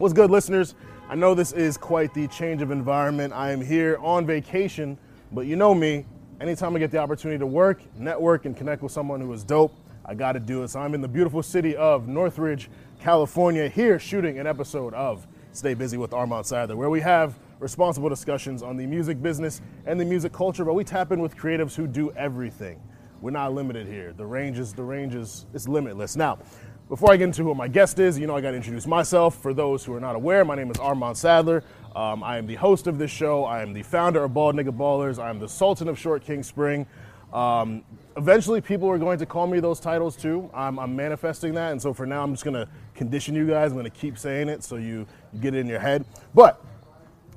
What's good, listeners? I know this is quite the change of environment. I am here on vacation, but you know me. Anytime I get the opportunity to work, network, and connect with someone who is dope, I got to do it. So I'm in the beautiful city of Northridge, California, here shooting an episode of Stay Busy with Armand Sadler, where we have responsible discussions on the music business and the music culture, but we tap in with creatives who do everything. We're not limited here. The range is the range is, is limitless. Now, before I get into who my guest is, you know I got to introduce myself. For those who are not aware, my name is Armand Sadler. Um, I am the host of this show. I am the founder of Bald Nigga Ballers. I am the Sultan of Short King Spring. Um, eventually, people are going to call me those titles too. I'm, I'm manifesting that, and so for now, I'm just to condition you guys. I'm to keep saying it so you, you get it in your head. But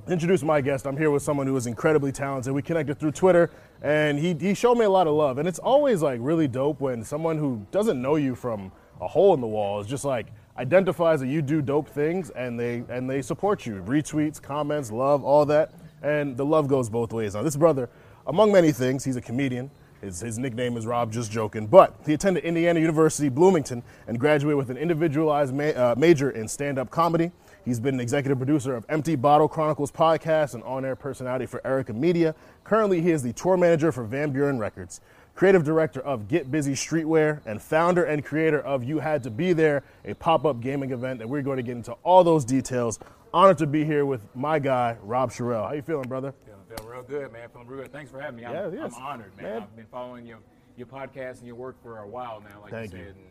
introduce my guest. I'm here with someone who is incredibly talented. We connected through Twitter, and he, he showed me a lot of love. And it's always like really dope when someone who doesn't know you from a hole in the wall is just like identifies that you do dope things and they and they support you. Retweets, comments, love, all that. And the love goes both ways. Now this brother, among many things, he's a comedian. His, his nickname is Rob Just Joking, but he attended Indiana University Bloomington and graduated with an individualized ma- uh, major in stand-up comedy. He's been an executive producer of Empty Bottle Chronicles podcast and on-air personality for Erica Media. Currently, he is the tour manager for Van Buren Records creative director of Get Busy Streetwear, and founder and creator of You Had to Be There, a pop up gaming event. And we're going to get into all those details. Honored to be here with my guy, Rob Sherrill. How you feeling, brother? Feeling, feeling real good, man. Feeling real good. Thanks for having me. I'm, yes. I'm honored, man. Man. I've been following your, your podcast and your work for a while now, like Thank you you. said. And,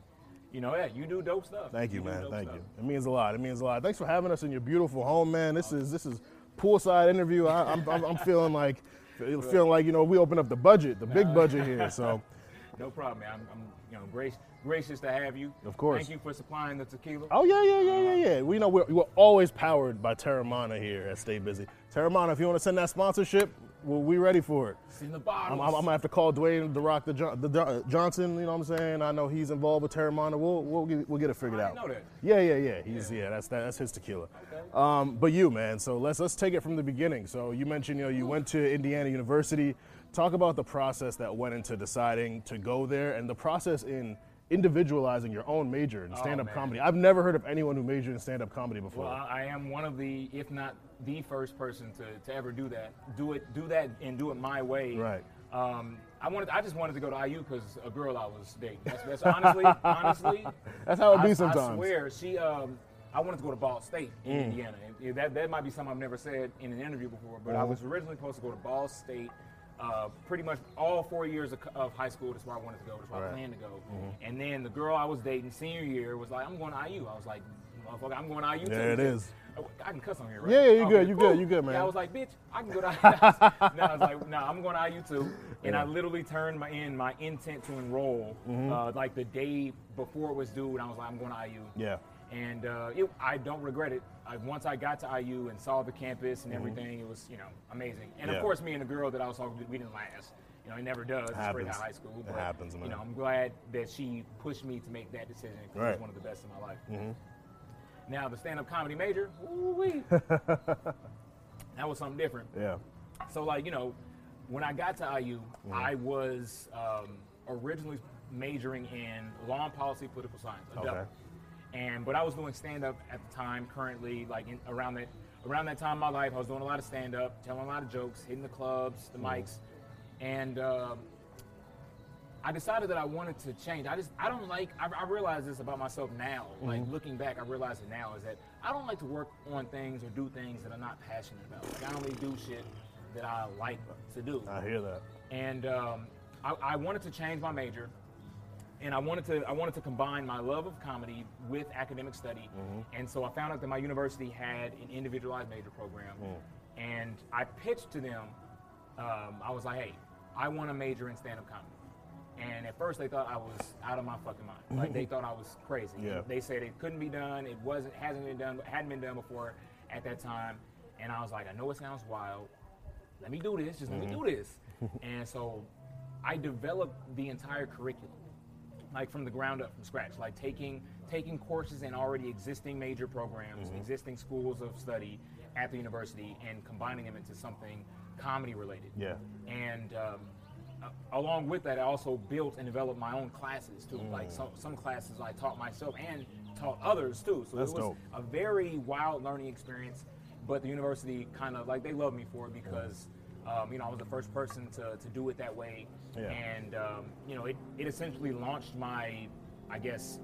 you know, yeah, you do dope stuff. Thank you, do man. Thank stuff. you. It means a lot. It means a lot. Thanks for having us in your beautiful home, man. This is this is poolside interview. I, I'm, I'm I'm feeling like feeling like you know we opened up the budget, the big budget here. So No problem, man. I'm, I'm you know, gracious, gracious to have you. Of course. Thank you for supplying the tequila. Oh yeah, yeah, yeah, yeah, um, yeah. We know we're, we're always powered by Teremana here at Stay Busy. Teremana, if you want to send that sponsorship, well, we ready for it. It's in the I'm. I'm, I'm gonna have to call Dwayne the Rock the, John, the John- Johnson. You know what I'm saying? I know he's involved with Teremana. We'll we'll get, we'll get it figured I out. know that. Yeah, yeah, yeah. He's yeah. That's that, that's his tequila. Um, but you, man. So let's let's take it from the beginning. So you mentioned you know you went to Indiana University. Talk about the process that went into deciding to go there and the process in individualizing your own major in stand-up Oh, comedy. I've never heard of anyone who majored in stand-up comedy before. Well, I I am one of the, if not the first person to, to ever do that. Do it, do that, and do it my way. Right. Um, I wanted, I just wanted to go to IU because a girl I was dating. That's, that's honestly, honestly. That's how it be sometimes. Mm. I swear, she. Um, I wanted to go to Ball State in Indiana. That that might be something I've never said in an interview before. But Mm-hmm. I was originally supposed to go to Ball State. Uh, pretty much all four years of, of high school. That's where I wanted to go. That's where Right. Mm-hmm. I planned to go. And then the girl I was dating senior year was like, "I'm going to IU." I was like, "Motherfucker, I'm going to IU too." There it is. Oh, I can cuss on here, right? Yeah, yeah, you Oh, good, you good, you good, man. Yeah, I was like, bitch, I can go to IU. no, I was like, no, I'm going to IU too. And I literally turned my in my intent to enroll Mm-hmm. uh, like the day before it was due, and I was like, I'm going to IU. Yeah. And uh, it, I don't regret it. I, once I got to IU and saw the campus and everything, it was you know amazing. And Mm-hmm. Yeah. of course, me and the girl that I was talking to, we didn't last. You know, it never does. Straight out Happens. of high school. It But, happens, man. You know, I'm glad that she pushed me to make that decision because Right. it was one of the best in my life. Now the stand-up comedy major, ooh-wee. that was something different. Yeah. So like you know, when I got to IU, I was um, originally majoring in law and policy, political science, a Okay. double. And but I was doing stand up at the time. Currently, like in, around that around that time in my life, I was doing a lot of stand up, telling a lot of jokes, hitting the clubs, the mics, and. um I decided that I wanted to change. I just I don't like. I, I realize this about myself now. Like looking back, I realize it now is that I don't like to work on things or do things that I'm not passionate about. Like I only do shit that I like to do. I hear that. And um, I, I wanted to change my major, and I wanted to I wanted to combine my love of comedy with academic study. Mm-hmm. And so I found out that my university had an individualized major program, mm. and I pitched to them. Um, I was like, hey, I want to major in stand-up comedy. And at first they thought I was out of my fucking mind. Like they thought I was crazy. Yeah. They said it couldn't be done. It wasn't hasn't been done hadn't been done before at that time. And I was like, I know it sounds wild. Let me do this. Just let me mm-hmm. do this. and so I developed the entire curriculum, like from the ground up, from scratch. Like taking taking courses in already existing major programs, existing schools of study at the university, and combining them into something comedy related. Yeah. And um, along with that, I also built and developed my own classes too. Like some, some classes I taught myself and taught others too. So That's it was dope. a very wild learning experience. But the university kind of like they loved me for it because um, you know I was the first person to, to do it that way, Yeah. and um, you know it, it essentially launched my, I guess,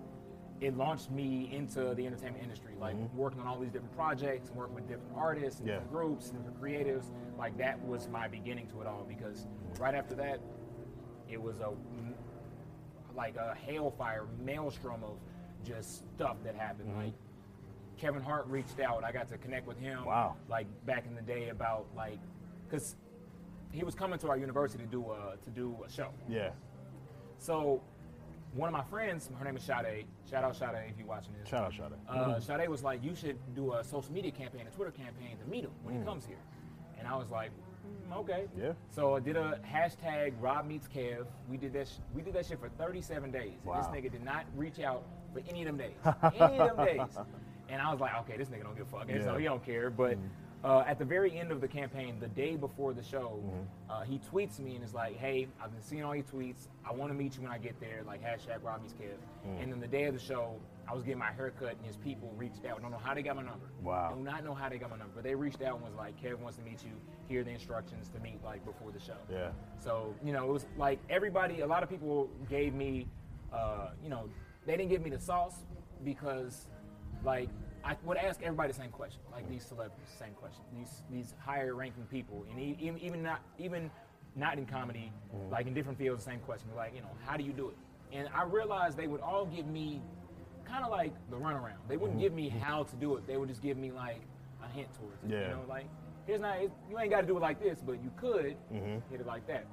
it launched me into the entertainment industry, like working on all these different projects, and working with different artists, and Mm-hmm. Yeah. different groups, and different creatives. Like that was my beginning to it all because right after that, it was a like a hailfire maelstrom of just stuff that happened. Mm-hmm. Like Kevin Hart reached out. I got to connect with him. Wow. Like back in the day about like, cause he was coming to our university to do a to do a show. Yeah. So one of my friends, her name is Sade. Shout out Sade if you're watching this. Shout out, out. Uh, Sade was like, you should do a social media campaign, a Twitter campaign to meet him when he comes here. And I was like, mm, okay. Mm. Yeah. So I did a hashtag Rob meets Kev. We did that. Sh- we did that shit for 37 days. And Wow. This nigga did not reach out for any of them days. any of them days. And I was like, okay, this nigga don't give a fuck. And so he don't care. But uh, at the very end of the campaign, the day before the show, uh, he tweets me and is like, hey, I've been seeing all your tweets. I want to meet you when I get there. Like hashtag Rob meets Kev. And then the day of the show, I was getting my haircut and his people reached out. I Don't know how they got my number. Wow. Do not know how they got my number, but they reached out and was like, Kev wants to meet you. Here are the instructions to meet like before the show. Yeah. So you know, it was like everybody. A lot of people gave me, uh, you know, they didn't give me the sauce because, like, I would ask everybody the same question. Like these celebrities, same question. These these higher ranking people, and even even not even not in comedy, like in different fields, the same question. Like, you know, how do you do it? And I realized they would all give me kind of like the runaround. They wouldn't give me how to do it. They would just give me like a hint towards it. Yeah. You know, like here's not you ain't got to do it like this, but you could hit it like that.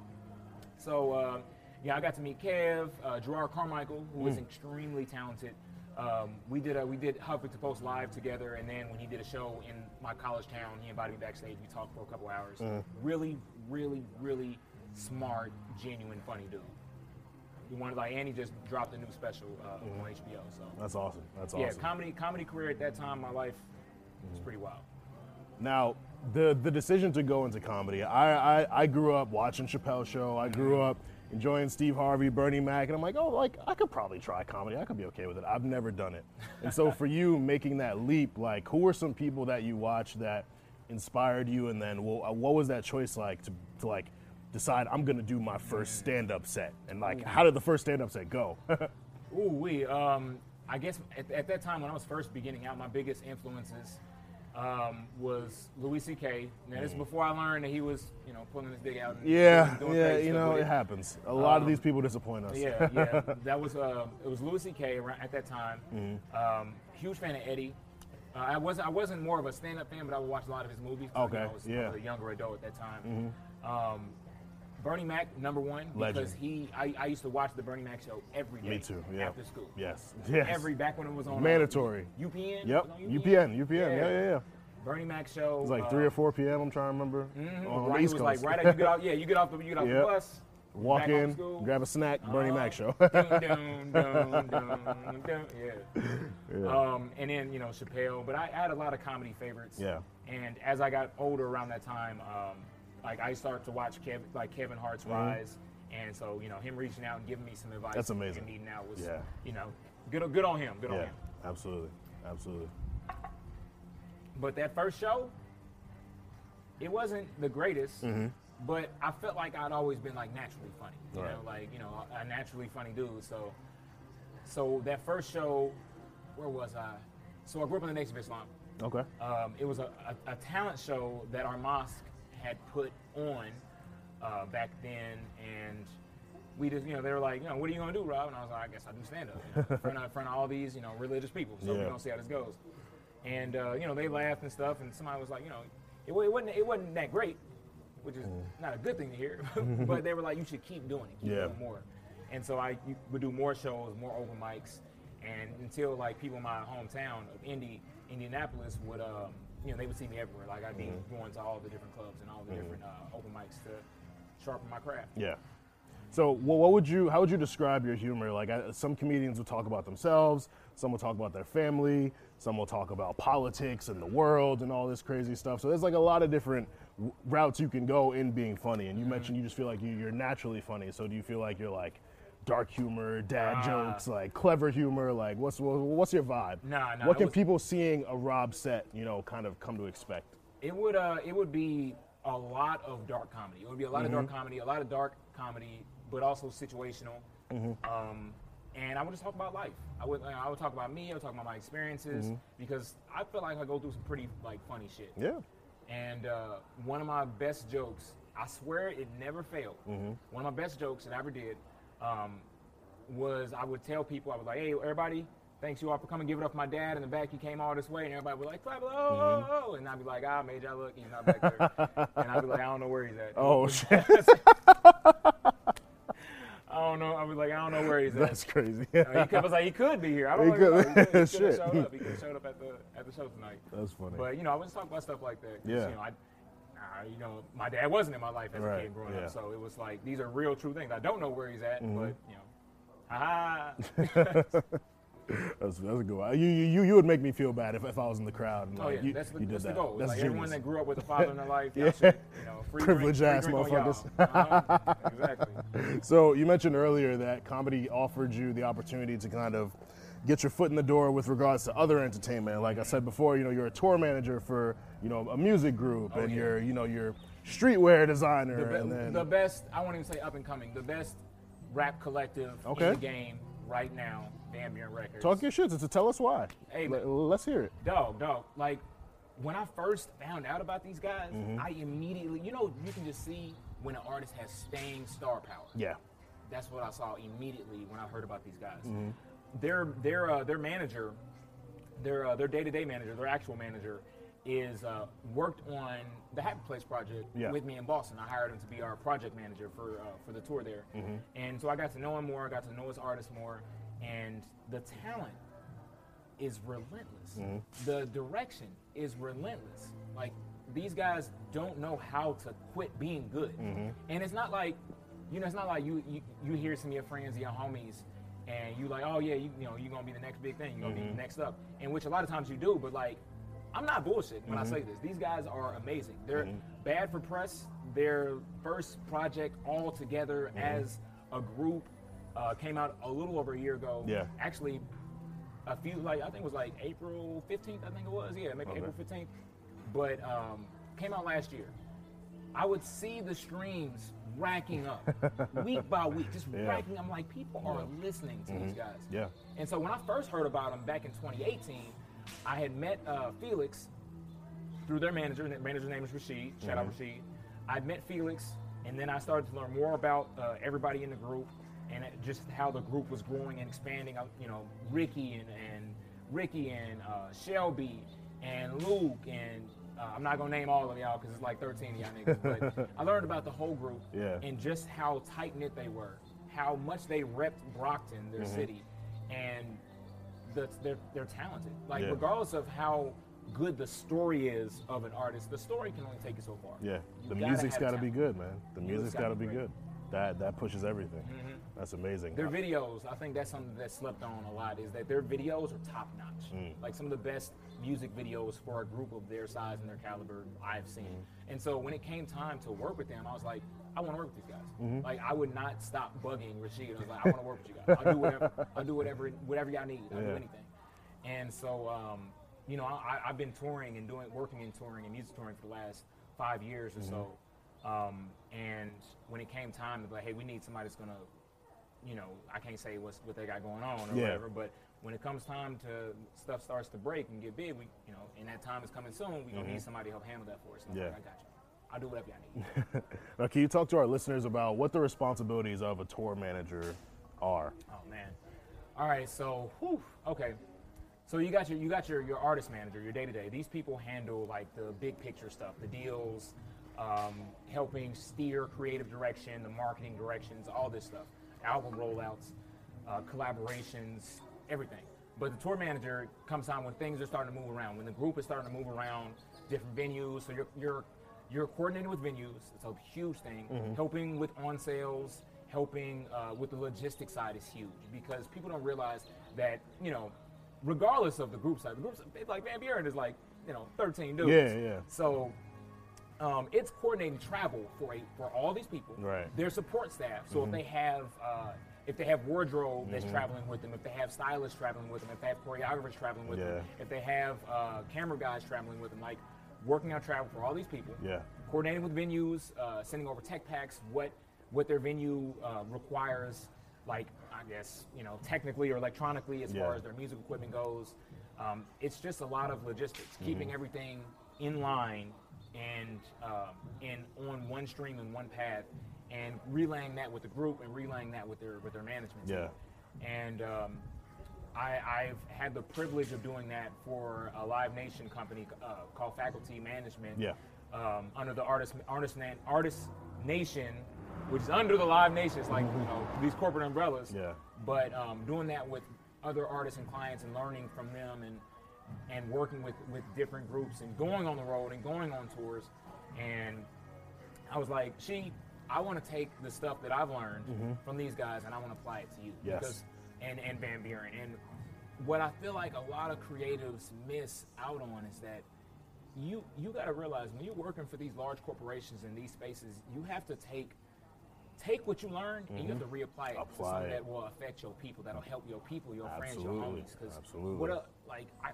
So uh, yeah, I got to meet Kev, uh, Jerrod Carmichael, who was extremely talented. Um, we did a, we did Huffington Post live together, and then when he did a show in my college town, he invited me backstage. We talked for a couple hours. Really, really, really smart, genuine, funny dude. He wanted like, and he just dropped a new special uh, on HBO. So That's awesome. That's awesome. yeah, comedy comedy career at that time my life was pretty wild. Now, the the decision to go into comedy, I, I, I grew up watching Chappelle Show. I grew up enjoying Steve Harvey, Bernie Mac, and I'm like, oh, like I could probably try comedy. I could be okay with it. I've never done it. And so for you making that leap, like, who were some people that you watched that inspired you, and then well, what was that choice like to, to like decide I'm gonna do my first stand up set, and like how did the first stand up set go? Ooh, we. Um, I guess at, at that time when I was first beginning out, my biggest influences um, was Louis C.K. Now this is before I learned that he was, you know, pulling his dick out. And Mm. yeah, doing yeah, you know it happens. A lot of Um, these people disappoint us. Yeah, yeah. that was uh, it was Louis C.K. around, at that time. Mm-hmm. Um, huge fan of Eddie. Uh, I wasn't I wasn't more of a stand-up fan, but I would watch a lot of his movies. you Okay, know, I was, yeah. I was a younger adult at that time. Um, Bernie Mac, number one, Legend. because he I, I used to watch the Bernie Mac show every day. Me too. Yeah. After school. Yes. Yes. Every back when it was on uh, Mandatory. UPN. Yep. On UPN. UPN. Yeah, yeah, yeah. Bernie Mac show. It was like uh, three or four p.m. I'm trying to remember. mhm, On the right, it East was like Coast. right after you get off. Yeah, you get off the you get off Yep. the bus. Walk in, grab a snack, Bernie Mac show. Dun, dun, dun, yeah. Yeah. Um, and then you know Chappelle, but I, I had a lot of comedy favorites. Yeah. And as I got older around that time, um, like I started to watch Kev, like Kevin Hart's rise, and so you know him reaching out and giving me some advice. Mm-hmm. That's amazing. And meeting out was, Yeah. you know, good good on him. Good on yeah, him. absolutely, absolutely. But that first show, it wasn't the greatest, but I felt like I'd always been like naturally funny. You Right. know, like you know, a naturally funny dude. So, so that first show, where was I? So I grew up in the Nation of Islam. Okay. Um, it was a, a, a talent show that our mosque had put on uh, back then, and we just, you know, they were like, you know, what are you gonna do, Rob? And I was like, I guess I do stand up you know, in, front of, in front of all these, you know, religious people. So Yeah. we're gonna see how this goes. And uh, you know, they laughed and stuff, and somebody was like, you know, it, it wasn't it wasn't that great, which is not a good thing to hear, but they were like, you should keep doing it, keep Yeah. doing more. And so I would do more shows, more open mics, and until like people in my hometown of Indy, Indianapolis would, um, you know, they would see me everywhere. Like I'd be Mm-hmm. going to all the different clubs and all the different uh, open mics to sharpen my craft. Yeah. So, well, what would you? How would you describe your humor? Like, I, some comedians will talk about themselves. Some will talk about their family. Some will talk about politics and the world and all this crazy stuff. So there's like a lot of different w- routes you can go in being funny. And you mentioned you just feel like you, you're naturally funny. So do you feel like you're like dark humor, dad Ah. jokes, like clever humor? Like, what's what's your vibe? Nah, nah, What can was- people seeing a Rob set, you know, kind of come to expect? It would uh, it would be a lot of dark comedy. It would be a lot of Mm-hmm. dark comedy, a lot of dark comedy, but also situational. Mm-hmm. Um, and I would just talk about life. I would I would talk about me. I would talk about my experiences Mm-hmm. because I feel like I go through some pretty like funny shit. Yeah. And uh, one of my best jokes, I swear it never failed. Mm-hmm. One of my best jokes that I ever did um, was I would tell people, I was like, hey, everybody, thanks you all for coming, give it up for my dad in the back. He came all this way. And everybody was like, clap, oh, oh, oh. And I'd be like, ah, made y'all look. He's not back there. and I'd be like, I don't know where he's at. Oh shit, I don't know. I was like, I don't know where he's at. that's crazy. Uh, he could, I was like, he could be here. I don't He know. could- He could, he could shit. have showed up. He could have showed up at the at the show tonight. that's funny. But you know, I was talking about stuff like that. Yeah. You know, I, you know, my dad wasn't in my life as a kid growing yeah. up, so it was like these are real, true things. I don't know where he's at, Mm-hmm. but you know, ha That's, that's a good one. You, you, you would make me feel bad if, if I was in the crowd. And Oh like, yeah, you, that's the, you did that's that. the goal. That's like genius. everyone that grew up with a father in their life, Yeah. should, you know, free Privileged drink, ass free drink motherfuckers. Uh-huh. exactly. So you mentioned earlier that comedy offered you the opportunity to kind of get your foot in the door with regards to other entertainment. Like I said before, you know, you're a tour manager for you know a music group, and Oh, yeah. you're you know you're streetwear designer, The, be- and then the best, I won't even say up and coming, the best rap collective Okay. in the game right now, Ambient Records. talk your shit. So tell us why. Hey, man. let's hear it. Dog, dog. Like when I first found out about these guys, Mm-hmm. I immediately, you know, you can just see when an artist has staying star power. Yeah. That's what I saw immediately when I heard about these guys. Mm-hmm. Their their uh, their manager, their uh, their day to day manager, their actual manager, is uh, worked on the Happy Place project Yeah. with me in Boston. I hired him to be our project manager for uh, for the tour there, Mm-hmm. and so I got to know him more. I got to know his artists more, and the talent is relentless. Mm-hmm. The direction is relentless. Like these guys don't know how to quit being good, Mm-hmm. and it's not like you know, it's not like you you, you hear some of your friends, your homies, and you like, oh yeah, you, you know, you're gonna be the next big thing, you're gonna Mm-hmm. be next up, and which a lot of times you do, but like. I'm not bullshit when Mm-hmm. I say this. These guys are amazing. They're bad for press. Their first project all together Mm-hmm. as a group uh, came out a little over a year ago. Yeah. Actually, a few like I think it was like April 15th. I think it was. Yeah, maybe Okay. April 15th. But um, came out last year. I would see the streams racking up week by week, just Yeah. racking. I'm like, people are listening to these guys. Yeah. And so when I first heard about them back in 2018, I had met uh, Felix through their manager. and Their manager's name is Rashid. Shout out Rashid. I met Felix, and then I started to learn more about uh, everybody in the group and just how the group was growing and expanding. Uh, You know, Ricky and, and Ricky and uh, Shelby and Luke and uh, I'm not gonna name all of y'all because it's like 13 of y'all niggas. But I learned about the whole group Yeah. and just how tight knit they were, how much they repped Brockton, their Mm-hmm. city, and the, they're they're talented. Like Yeah. regardless of how good the story is of an artist, the story can only take you so far. Yeah. You The gotta music's got to be good, man. The Music's music's gotta be good. That that pushes everything. That's amazing. Their videos, I think that's something that's slept on a lot, is that their videos are top notch. Mm. Like some of the best music videos for a group of their size and their caliber I've seen. Mm. And so when it came time to work with them, I was like, I want to work with these guys. Mm-hmm. Like I would not stop bugging Rashid. I was like, I want to work with you guys. I'll do whatever. I'll do whatever, whatever y'all need. I'll do anything. And so, um, you know, I, I've been touring and doing, working in touring and music touring for the last five years or so. Um, and when it came time to be like, hey, we need somebody that's gonna you know, I can't say what's what they got going on or Yeah. whatever, but when it comes time to stuff starts to break and get big, we you know, and that time is coming soon, We're gonna need somebody to help handle that for us. Mm-hmm. Yeah. like, I got you. I'll do whatever y'all need. Now, can you talk to our listeners about what the responsibilities of a tour manager are? oh man. All right, so whew, okay. So you got your you got your, your artist manager, your day to day. These people handle like the big picture stuff, the deals, um, helping steer creative direction, the marketing directions, all this stuff, album rollouts, uh, collaborations, everything. But the tour manager comes on when things are starting to move around, when the group is starting to move around different venues. So you're you're you're coordinating with venues. It's a huge thing. Helping with on sales, helping uh, with the logistics side is huge because people don't realize that you know, regardless of the group size, the group like Van Buren is like you know 13 dudes. Yeah, yeah. So um, it's coordinating travel for a, for all these people, Right. Their support staff. So if they have uh, if they have wardrobe that's Mm-hmm. traveling with them, if they have stylists traveling with them, if they have choreographers traveling with them, if they have uh, camera guys traveling with them, like working out travel for all these people, Yeah. coordinating with venues, uh, sending over tech packs, what what their venue uh, requires, like I guess you know technically or electronically as Yeah. far as their music equipment goes. Um, it's just a lot of logistics, Mm-hmm. keeping everything in line and um, and on one stream and one path, and relaying that with the group and relaying that with their with their management team. Yeah. And um, I, I've had the privilege of doing that for a Live Nation company uh, called Faculty Management. Yeah. Um, under the artist artist name artist nation, which is under the Live Nation, it's like you know these corporate umbrellas. Yeah. But um, doing that with other artists and clients and learning from them and and working with with different groups and going on the road and going on tours, and I was like, she, I want to take the stuff that I've learned from these guys and I want to apply it to you. Yes. Because, and, and Van Buren. And what I feel like a lot of creatives miss out on is that you you got to realize when you're working for these large corporations in these spaces, you have to take take what you learned and you have to reapply it to something it. that will affect your people, that'll help your people, your friends, your homies. Because what a, like I.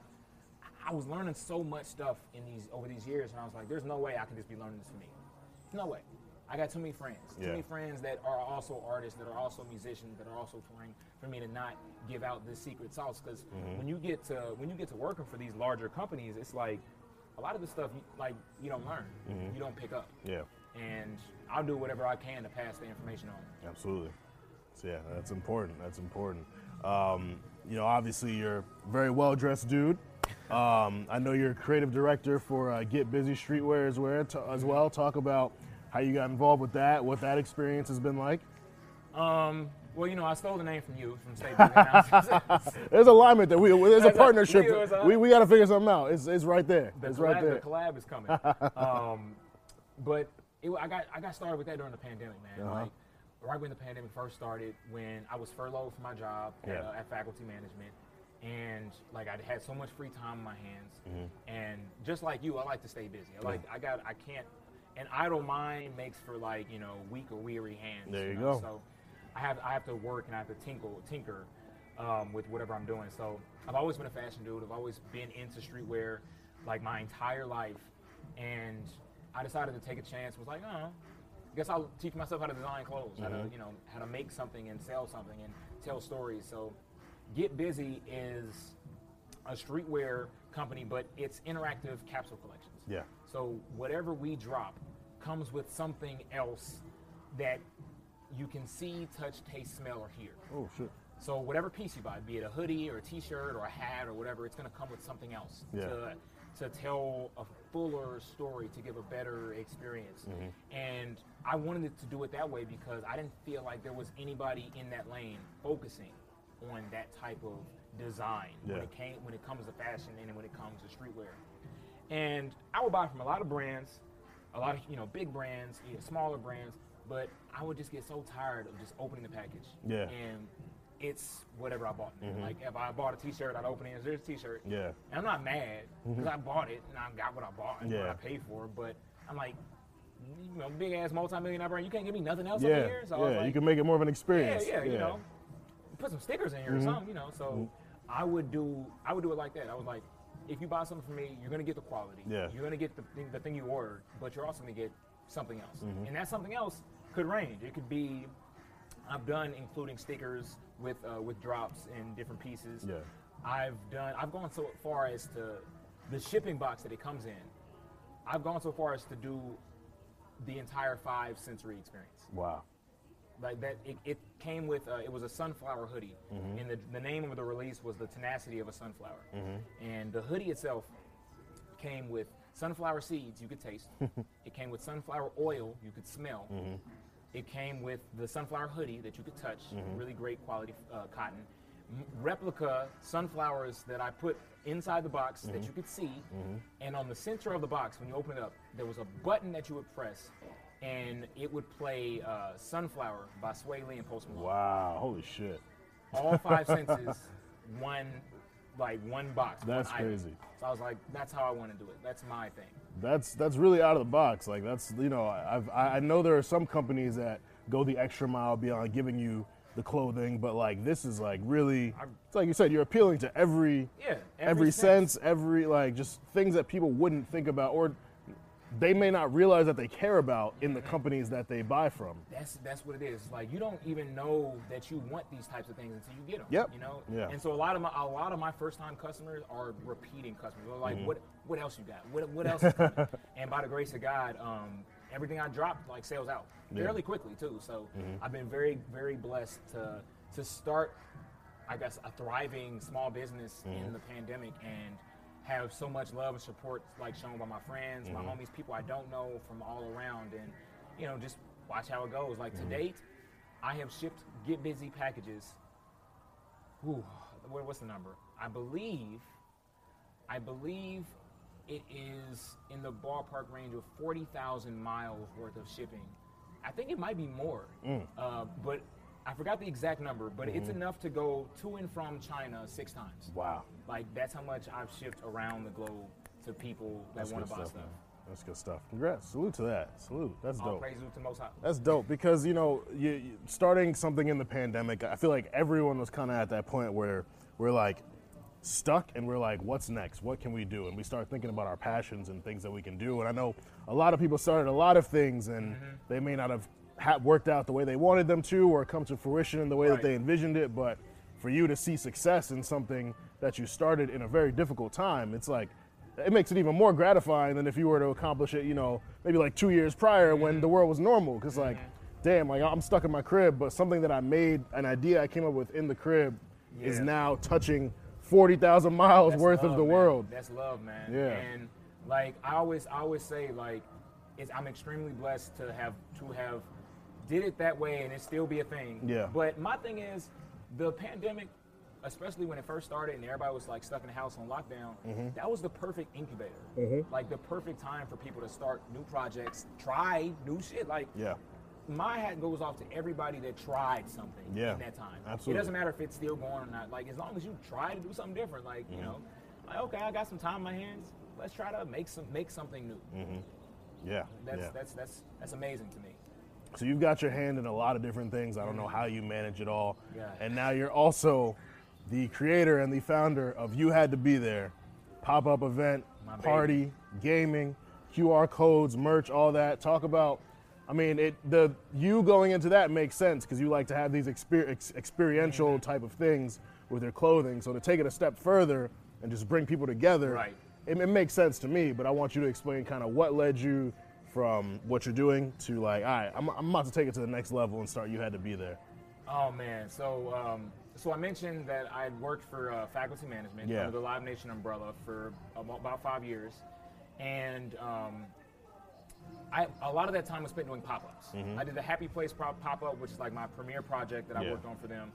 I was learning so much stuff in these over these years, and I was like, "There's no way I can just be learning this for me. No way. I got too many friends. Too Yeah. many friends that are also artists, that are also musicians, that are also touring. For me to not give out this secret sauce, because Mm-hmm. when you get to when you get to working for these larger companies, it's like a lot of the stuff like you don't learn, Mm-hmm. you don't pick up, Yeah. and I'll do whatever I can to pass the information on. Absolutely. So yeah, that's important. That's important. Um, you know, obviously you're a very well dressed dude. Um, I know you're a creative director for uh, Get Busy Streetwear as well, t- as well. Talk about how you got involved with that, what that experience has been like. Um, well, you know, I stole the name from you from State. There's alignment there. We, there's a partnership. we We, we got to figure something out. It's, it's right there. the it's collab, right there. The collab is coming. um, but it, I got I got started with that during the pandemic, man. Uh-huh. Like right when the pandemic first started, when I was furloughed from my job Yeah. at, uh, at faculty management, and like I had so much free time in my hands, Mm-hmm. and just like you, I like to stay busy. I like I got I can't. An idle mind makes for like you know weak or weary hands. There you know? go. So I have I have to work and I have to tinkle tinker um, with whatever I'm doing. So I've always been a fashion dude. I've always been into streetwear like my entire life, and I decided to take a chance. Was like, oh, I guess I'll teach myself how to design clothes, how to you know how to make something and sell something and tell stories. So Get Busy is a streetwear company, but it's interactive capsule collections. Yeah. So whatever we drop comes with something else that you can see, touch, taste, smell, or hear. Oh shit. So whatever piece you buy, be it a hoodie or a T-shirt or a hat or whatever, it's going to come with something else Yeah. to to tell a fuller story, to give a better experience. Mm-hmm. And I wanted to do it that way because I didn't feel like there was anybody in that lane focusing on that type of design when it came when it comes to fashion and when it comes to streetwear. And I would buy from a lot of brands, a lot of you know big brands, smaller brands, but I would just get so tired of just opening the package. Yeah. And it's whatever I bought. Mm-hmm. Like if I bought a T-shirt, I'd open it. and There's a T-shirt. Yeah. And I'm not mad because I mm-hmm. bought it and I got what I bought and what I paid for. But I'm like, you know, big ass multi-millionaire brand. You can't give me nothing else Yeah. over here. So I was yeah. like, you can make it more of an experience. yeah, experience. yeah, you know, put some stickers in here or mm-hmm. something, you know. So mm-hmm. I would do, I would do it like that. I was like, if you buy something from me, you're gonna get the quality. Yeah. You're gonna get the thing, the thing you ordered, but you're also gonna get something else. Mm-hmm. And that something else could range. It could be, I've done including stickers with uh, with drops and different pieces. Yeah. I've done. I've gone so far as to the shipping box that it comes in. I've gone so far as to do the entire five sensory experience Wow. Like that it, it came with uh, it was a sunflower hoodie. Mm-hmm. And the, the name of the release was the tenacity of a sunflower. Mm-hmm. And the hoodie itself came with sunflower seeds you could taste. It came with sunflower oil you could smell. Mm-hmm. It came with the sunflower hoodie that you could touch. Really great quality uh, cotton. Replica sunflowers that i put inside the box that you could see. And on the center of the box when you open it up there was a button that you would press and it would play uh, Sunflower by Swae Lee and Post Malone. Wow. Holy shit. All five senses, one like one box. one That's item. crazy. So I was like, that's how I want to do it. That's my thing. That's that's really out of the box. Like that's you know I've, I know there are some companies that go the extra mile beyond giving you the clothing, but like this is like really. It's like you said, you're appealing to every Yeah, every, sense, every like just things that people wouldn't think about or they may not realize that they care about in the companies that they buy from. That's that's what it is. Like you don't even know that you want these types of things until you get them. Yep. You know. Yeah. And so a lot of my a lot of my first time customers are repeating customers. They're Mm-hmm. like, what what else you got? What what else? And by the grace of God, um, everything I dropped like sales out Yeah. Mm-hmm. fairly quickly too. So I've been very very blessed to to start, I guess, a thriving small business Mm-hmm. in the pandemic and have so much love and support like shown by my friends, my mm-hmm. homies, people I don't know from all around, and you know just watch how it goes. Like to mm-hmm. date, I have shipped Get Busy packages. Ooh, what- what's the number? I believe, I believe it is in the ballpark range of forty thousand miles worth of shipping. I think it might be more, mm. uh, but I forgot the exact number. But it's mm-hmm. enough to go to and from China six times. Wow. Like that's how much I've shipped around the globe to people that want to buy stuff. stuff. That's good stuff. Congrats. Salute to that. Salute. That's All dope. praise to Most High. That's dope because you know, you, you- starting something in the pandemic, I feel like everyone was kind of at that point where we're like stuck and we're like, what's next? What can we do? And we start thinking about our passions and things that we can do. And I know a lot of people started a lot of things and mm-hmm. they may not have ha- worked out the way they wanted them to or come to fruition in the way Right. that they envisioned it. But for you to see success in something that you started in a very difficult time, it's like it makes it even more gratifying than if you were to accomplish it, you know, maybe like two years prior when the world was normal. Because like, damn, like I'm stuck in my crib, but something that I made, an idea I came up with in the crib, is now touching forty thousand miles That's worth of the man. world. That's love, man. Yeah. And like I always, I always say, like, it's, I'm extremely blessed to have to have did it that way and it still be a thing. Yeah. But my thing is, the pandemic, especially when it first started and everybody was like stuck in the house on lockdown, Mm-hmm. that was the perfect incubator. Mhm. Like the perfect time for people to start new projects, try new shit. Like Yeah, my hat goes off to everybody that tried something Yeah, in that time. absolutely. It doesn't matter if it's still going or not. Like as long as you try to do something different, like Mm-hmm. you know, like okay, I got some time in my hands. Let's try to make some make something new. yeah, That's yeah. that's that's that's amazing to me. So you've got your hand in a lot of different things. I don't know how you manage it all. Yeah. And now you're also the creator and the founder of You Had to Be There, pop up event, My baby. party, gaming, QR codes, merch, all that. Talk about. I mean, it the you going into that makes sense because you like to have these exper- ex- experiential type of things with your clothing. So to take it a step further and just bring people together, Right. it, it makes sense to me. But I want you to explain kind of what led you from what you're doing to like, all right, I'm, I'm about to take it to the next level and start. You had to be there. Oh man, so um, so I mentioned that I had worked for uh, faculty management Yeah. under the Live Nation umbrella for about, five years, and um, I a lot of that time was spent doing pop-ups. I did the Happy Place pop- pop-up, which is like my premier project that I Yeah. worked on for them,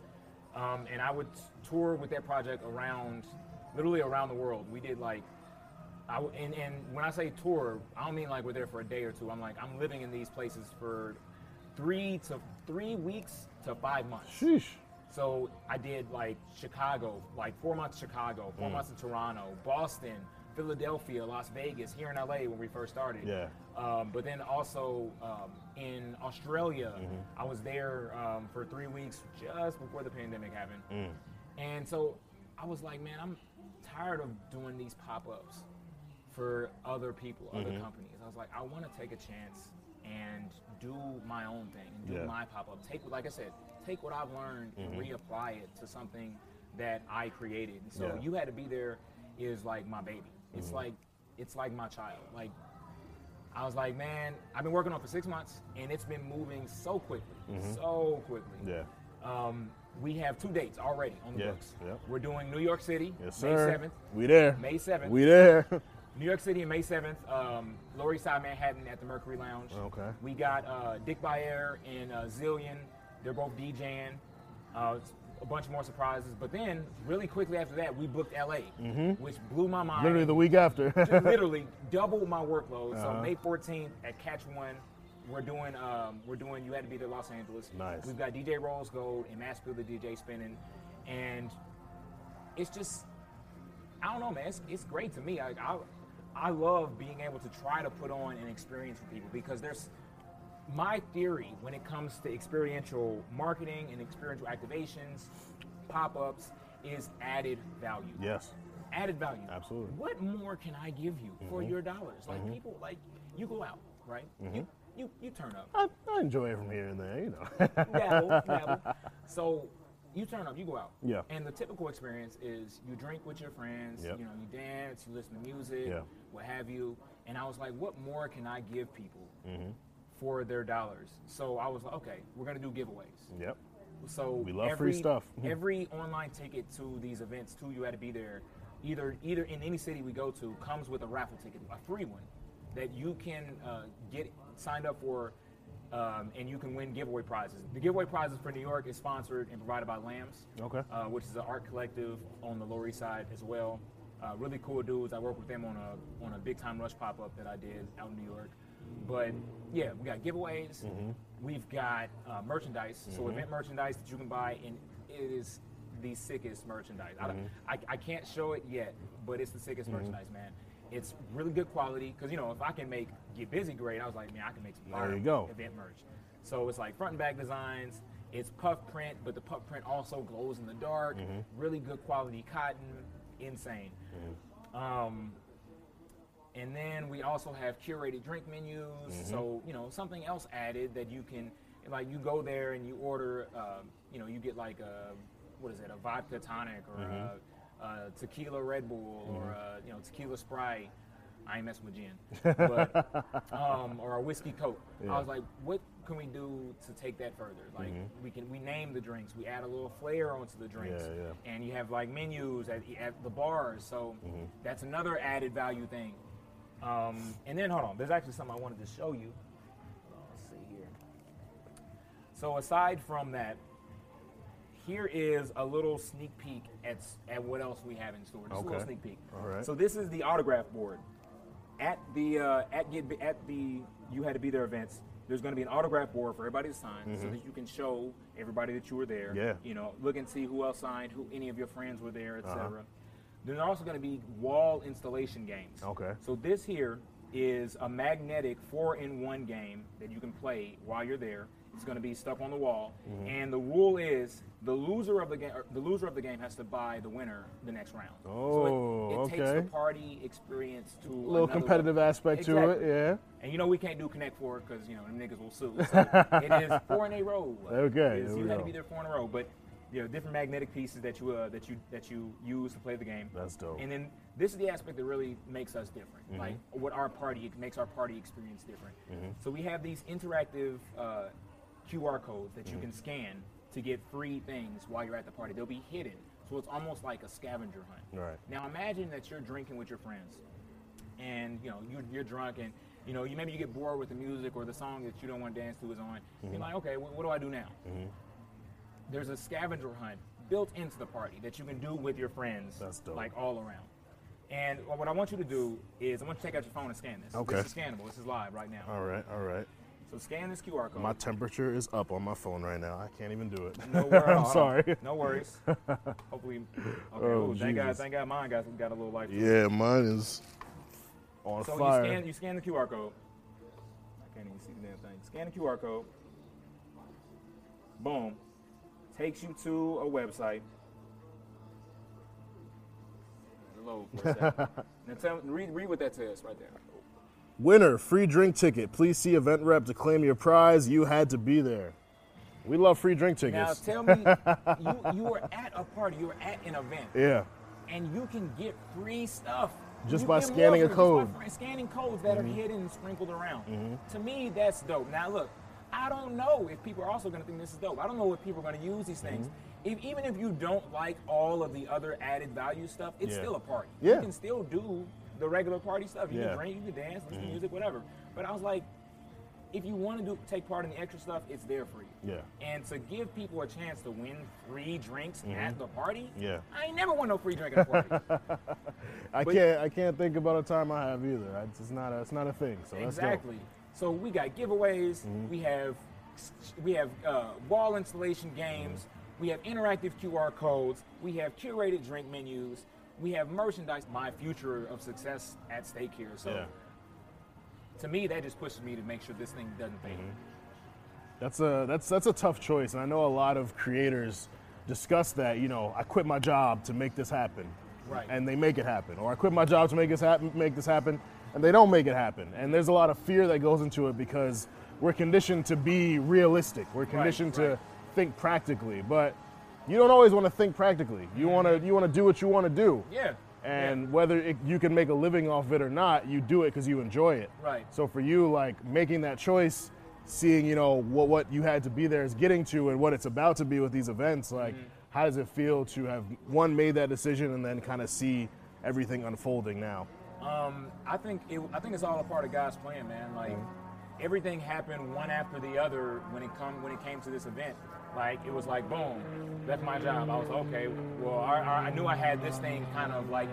um, and I would tour with that project around, literally around the world. We did like. I and, and when I say tour, I don't mean like we're there for a day or two. I'm like I'm living in these places for three to three weeks to five months. Sheesh. So I did like Chicago, like four months Chicago, Mm. four months in Toronto, Boston, Philadelphia, Las Vegas, here in LA when we first started. Yeah. Um, but then also um, in Australia, Mm-hmm. I was there um, for three weeks just before the pandemic happened. Mm. And so I was like, man, I'm tired of doing these pop-ups for other people, Mm-hmm. other companies. I was like, I want to take a chance and do my own thing, and do Yeah. my pop-up. Take, like I said, take what I've learned and reapply it to something that I created. And so Yeah. you had to be there is like my baby. It's like it's like my child. Like I was like, man, I've been working on it for six months, and it's been moving so quickly, so quickly. Yeah. Um, we have two dates already on the Yeah, books. yeah. We're doing New York City, Yes, May sir. 7th. We there. May 7th. We there. New York City on May 7th, um, Lower East Side Manhattan at the Mercury Lounge. Okay. We got uh, Dick Bayer and uh, Zillion. They're both DJing. Uh, a bunch more surprises. But then, really quickly after that, we booked LA, which blew my mind. Mm-hmm. Literally the week after. Literally doubled my workload. Uh-huh. So May 14th at Catch One, we're doing um, we're doing you had to be to Los Angeles. Nice. We've got DJ Rolls Gold and Maskell the DJ spinning, and it's just I don't know, man. It's, it's great to me. I, I I love being able to try to put on an experience for people because there's my theory when it comes to experiential marketing and experiential activations, pop-ups, is added value. Yes. Added value. Absolutely. What more can I give you for mm-hmm. your dollars? Like mm-hmm. people, like you go out, right? Mm-hmm. You, you you turn up. I, I enjoy it from here and there, you know. dabble, dabble. So you turn up, you go out. Yeah. And the typical experience is you drink with your friends, Yep. you know, you dance, you listen to music, Yeah. what have you. And I was like, what more can I give people Mm-hmm. for their dollars? So I was like, okay, we're gonna do giveaways. yep. So We love every, free stuff. every online ticket to these events, too, you had to be there. Either either in any city we go to comes with a raffle ticket, a free one, that you can uh, get signed up for, um, and you can win giveaway prizes. The giveaway prizes for New York is sponsored and provided by Lambs, Okay. uh, which is an art collective on the Lower East Side as well. Uh, really cool dudes. I worked with them on a on a big time rush pop up that I did out in New York. But yeah, we got giveaways. We've got uh, merchandise, so event merchandise that you can buy, and it is the sickest merchandise. I, don't- I, I can't show it yet, but it's the sickest merchandise, man. It's really good quality because you know if I can make get busy great, I was like, man, I can make some There you go. event merch. So it's like front and back designs. It's puff print, but the puff print also glows in the dark. Really good quality cotton, insane. Um, and then we also have curated drink menus. So you know something else added that you can like you go there and you order. Um, you know you get like a what is it a vodka tonic or a, a tequila Red Bull or a, you know tequila Sprite. I ain't messing with gin, but um, or a whiskey Coke. Yeah. I was like, what can we do to take that further? Like we can we name the drinks, we add a little flair onto the drinks, Yeah, yeah. and you have like menus at, at the bars. So Mm-hmm. that's another added value thing. Um, and then hold on, there's actually something I wanted to show you. Let's see here. So aside from that, here is a little sneak peek at at what else we have in store. Just a little sneak peek. All right. So this is the autograph board at the uh, at get at the you had to be there events. There's going to be an autograph board for everybody to sign, so that you can show everybody that you were there. Mm-hmm. Yeah. You know, look and see who else signed, who any of your friends were there, etc. Uh-huh. There's also going to be wall installation games. Okay. So this here is a magnetic four-in-one game that you can play while you're there. It's going to be stuck on the wall, Mm-hmm. and the rule is the loser of the game, the loser of the game has to buy the winner the next round. Oh, so it, it takes the party experience to A little competitive level. aspect to it, yeah. And you know we can't do Connect Four because you know the niggas will sue. So it is four in a row. Okay, is- you had to be there four in a row, but you know different magnetic pieces that you uh, that you that you use to play the game. That's dope. And then this is the aspect that really makes us different, Mm-hmm. like what our party it makes our party experience different. So we have these interactive uh, QR codes that Mm-hmm. you can scan to get free things while you're at the party. They'll be hidden, so it's almost like a scavenger hunt. Right. Now imagine that you're drinking with your friends, and you know you're, you're drunk, and you know you maybe you get bored with the music or the song that you don't want to dance to is on. Mm-hmm. You're like, okay, what, what do I do now? There's a scavenger hunt built into the party that you can do with your friends, like all around. And what I want you to do is I want you to take out your phone and scan this. Okay. This is scannable. This is live right now. All right, all right. So scan this QR code. My temperature is up on my phone right now. I can't even do it. No worries. I'm sorry. No worries. Hopefully. Okay. Oh, thank God. Thank God. Mine got got a little light. to it. Yeah, mine is on So fire. you scan you scan the QR code. I can't even see the damn thing. Scan the QR code. Boom. Takes you to a website. Load for a second. now tell, read read what that says right there. Winner, free drink ticket. Please see event rep to claim your prize. You had to be there. We love free drink tickets. Now tell me, you you were at a party, you were at an event, yeah. and you can get free stuff Just You by scanning a just code. Mm-hmm. by scanning codes that are hidden and sprinkled around. To me, that's dope. Now look, I don't know if people are also going to think this is dope. I don't know if people are going to use these things. Mm-hmm. If, even if you don't like all of the other added value stuff, it's Yeah. still a party. Yeah. You can still do the regular party stuff. You Yeah. Mm-hmm. can drink, you can dance, listen to music, whatever. But I was like, if you want to do take part in the extra stuff, it's there for you. Yeah. And to give people a chance to win free drinks at the party, Mm-hmm. Yeah. I ain't never won no free drink at a party. I But- can't I can't think about a time I have either. It's not a, it's not a thing. So exactly. So we got giveaways. Mm-hmm. We have we have uh, wall installation games. Mm-hmm. We have interactive QR codes. We have curated drink menus. We have merchandise. My future of success at stake here. So Yeah. to me, that just pushes me to make sure this thing doesn't fade. Mm-hmm. That's a that's that's a tough choice, and I know a lot of creators discuss that. You know, I quit my job to make this happen, Right. And they make it happen, or I quit my job to make this happen, make this happen, and they don't make it happen. And there's a lot of fear that goes into it because we're conditioned to be realistic. We're conditioned right. to think practically, but you don't always want to think practically. You want to you want to do what you want to do. Yeah. And whether it, you can make a living off of it or not, you do it because you enjoy it. Right. So for you, like making that choice, seeing you know what what you had to be there is getting to, and what it's about to be with these events, like Mm-hmm. how does it feel to have one made that decision and then kind of see everything unfolding now? Um, I think it, I think it's all a part of God's plan, man. Like everything happened one after the other when it come when it came to this event. Like it was like boom, that's my job. I was okay. Well, I, I I knew I had this thing kind of like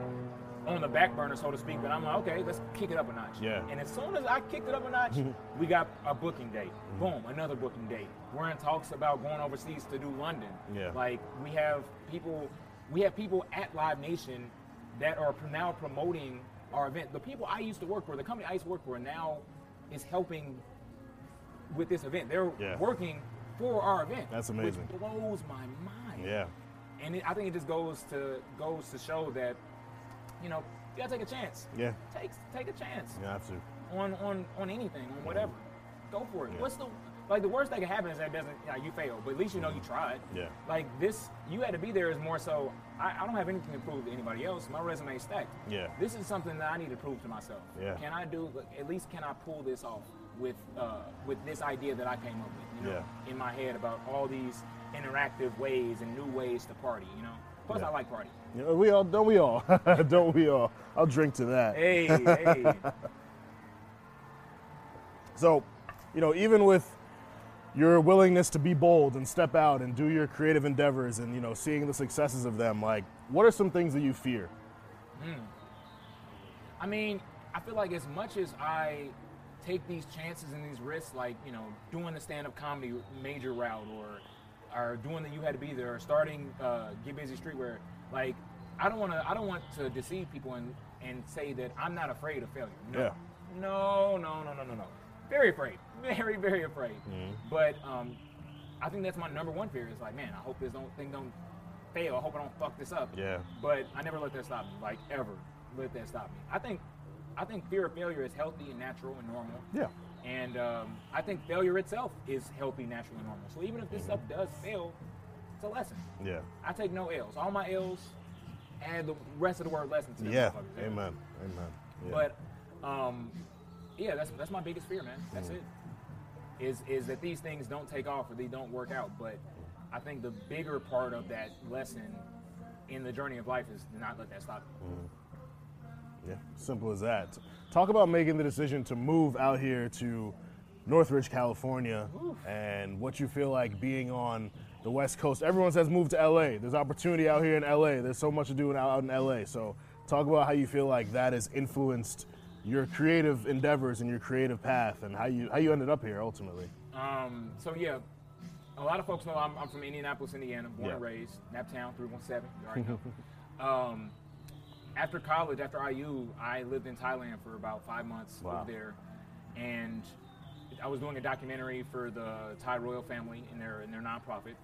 on the back burner, so to speak. But I'm like, okay, let's kick it up a notch. Yeah. And as soon as I kicked it up a notch, we got a booking date. Mm-hmm. Boom, another booking date. We're in talks about going overseas to do London. Yeah. Like we have people, we have people at Live Nation that are now promoting our event. The people I used to work for, the company I used to work for, now is helping with this event. They're Yeah. working for our event. That's amazing. Which blows my mind. Yeah. And it, I think it just goes to goes to show that, you know, you gotta take a chance. Yeah. Take take a chance You have to. on on on anything, on whatever. Mm-hmm. Go for it. Yeah. What's the like the worst that can happen is that doesn't you fail, but at least you know you mm-hmm. tried. Yeah. Like this, you had to be there is more so. I, I don't have anything to prove to anybody else. My resume is stacked. Yeah. This is something that I need to prove to myself. Yeah. Can I do? At least can I pull this off with uh, with this idea that I came up with? You know, in my head about all these interactive ways and new ways to party. You know. Plus, Yeah. I like party. Know, we all don't we all don't we all? I'll drink to that. Hey, hey. So, you know, even with your willingness to be bold and step out and do your creative endeavors and, you know, seeing the successes of them, like, what are some things that you fear? I mean, I feel like as much as I take these chances and these risks, like you know, doing the stand-up comedy major route, or or doing the You Had to Be There, or starting uh, Get Busy Streetwear, like I don't want to. I don't want to deceive people and and say that I'm not afraid of failure. No, Yeah. no, no, no, no, no, no. Very afraid. Very, very afraid. But um, I think that's my number one fear. Is like, man, I hope this don't thing don't fail. I hope I don't fuck this up. Yeah. But I never let that stop me. Like ever, let that stop me. I think, I think fear of failure is healthy and natural and normal. Yeah. And um, I think failure itself is healthy, natural, and normal. So even if this stuff does fail, it's a lesson. Yeah. I take no L's. All my L's, add the rest of the word lesson to them. Yeah. Amen. Amen. Yeah. But um, yeah, that's that's my biggest fear, man. That's Mm. it. Is is that these things don't take off or they don't work out. But I think the bigger part of that lesson in the journey of life is to not let that stop you. Yeah, simple as that. Talk about making the decision to move out here to Northridge, California, and what you feel like being on the West Coast. Everyone says move to LA. There's opportunity out here in LA. There's so much to do out in LA. So, talk about how you feel like that has influenced your creative endeavors and your creative path, and how you how you ended up here ultimately. Um, so yeah, a lot of folks know I'm, I'm from Indianapolis, Indiana, born and raised, Naptown 317. You already know. um, after college, after IU, I lived in Thailand for about five months Wow. over there, and I was doing a documentary for the Thai royal family in their in their nonprofit.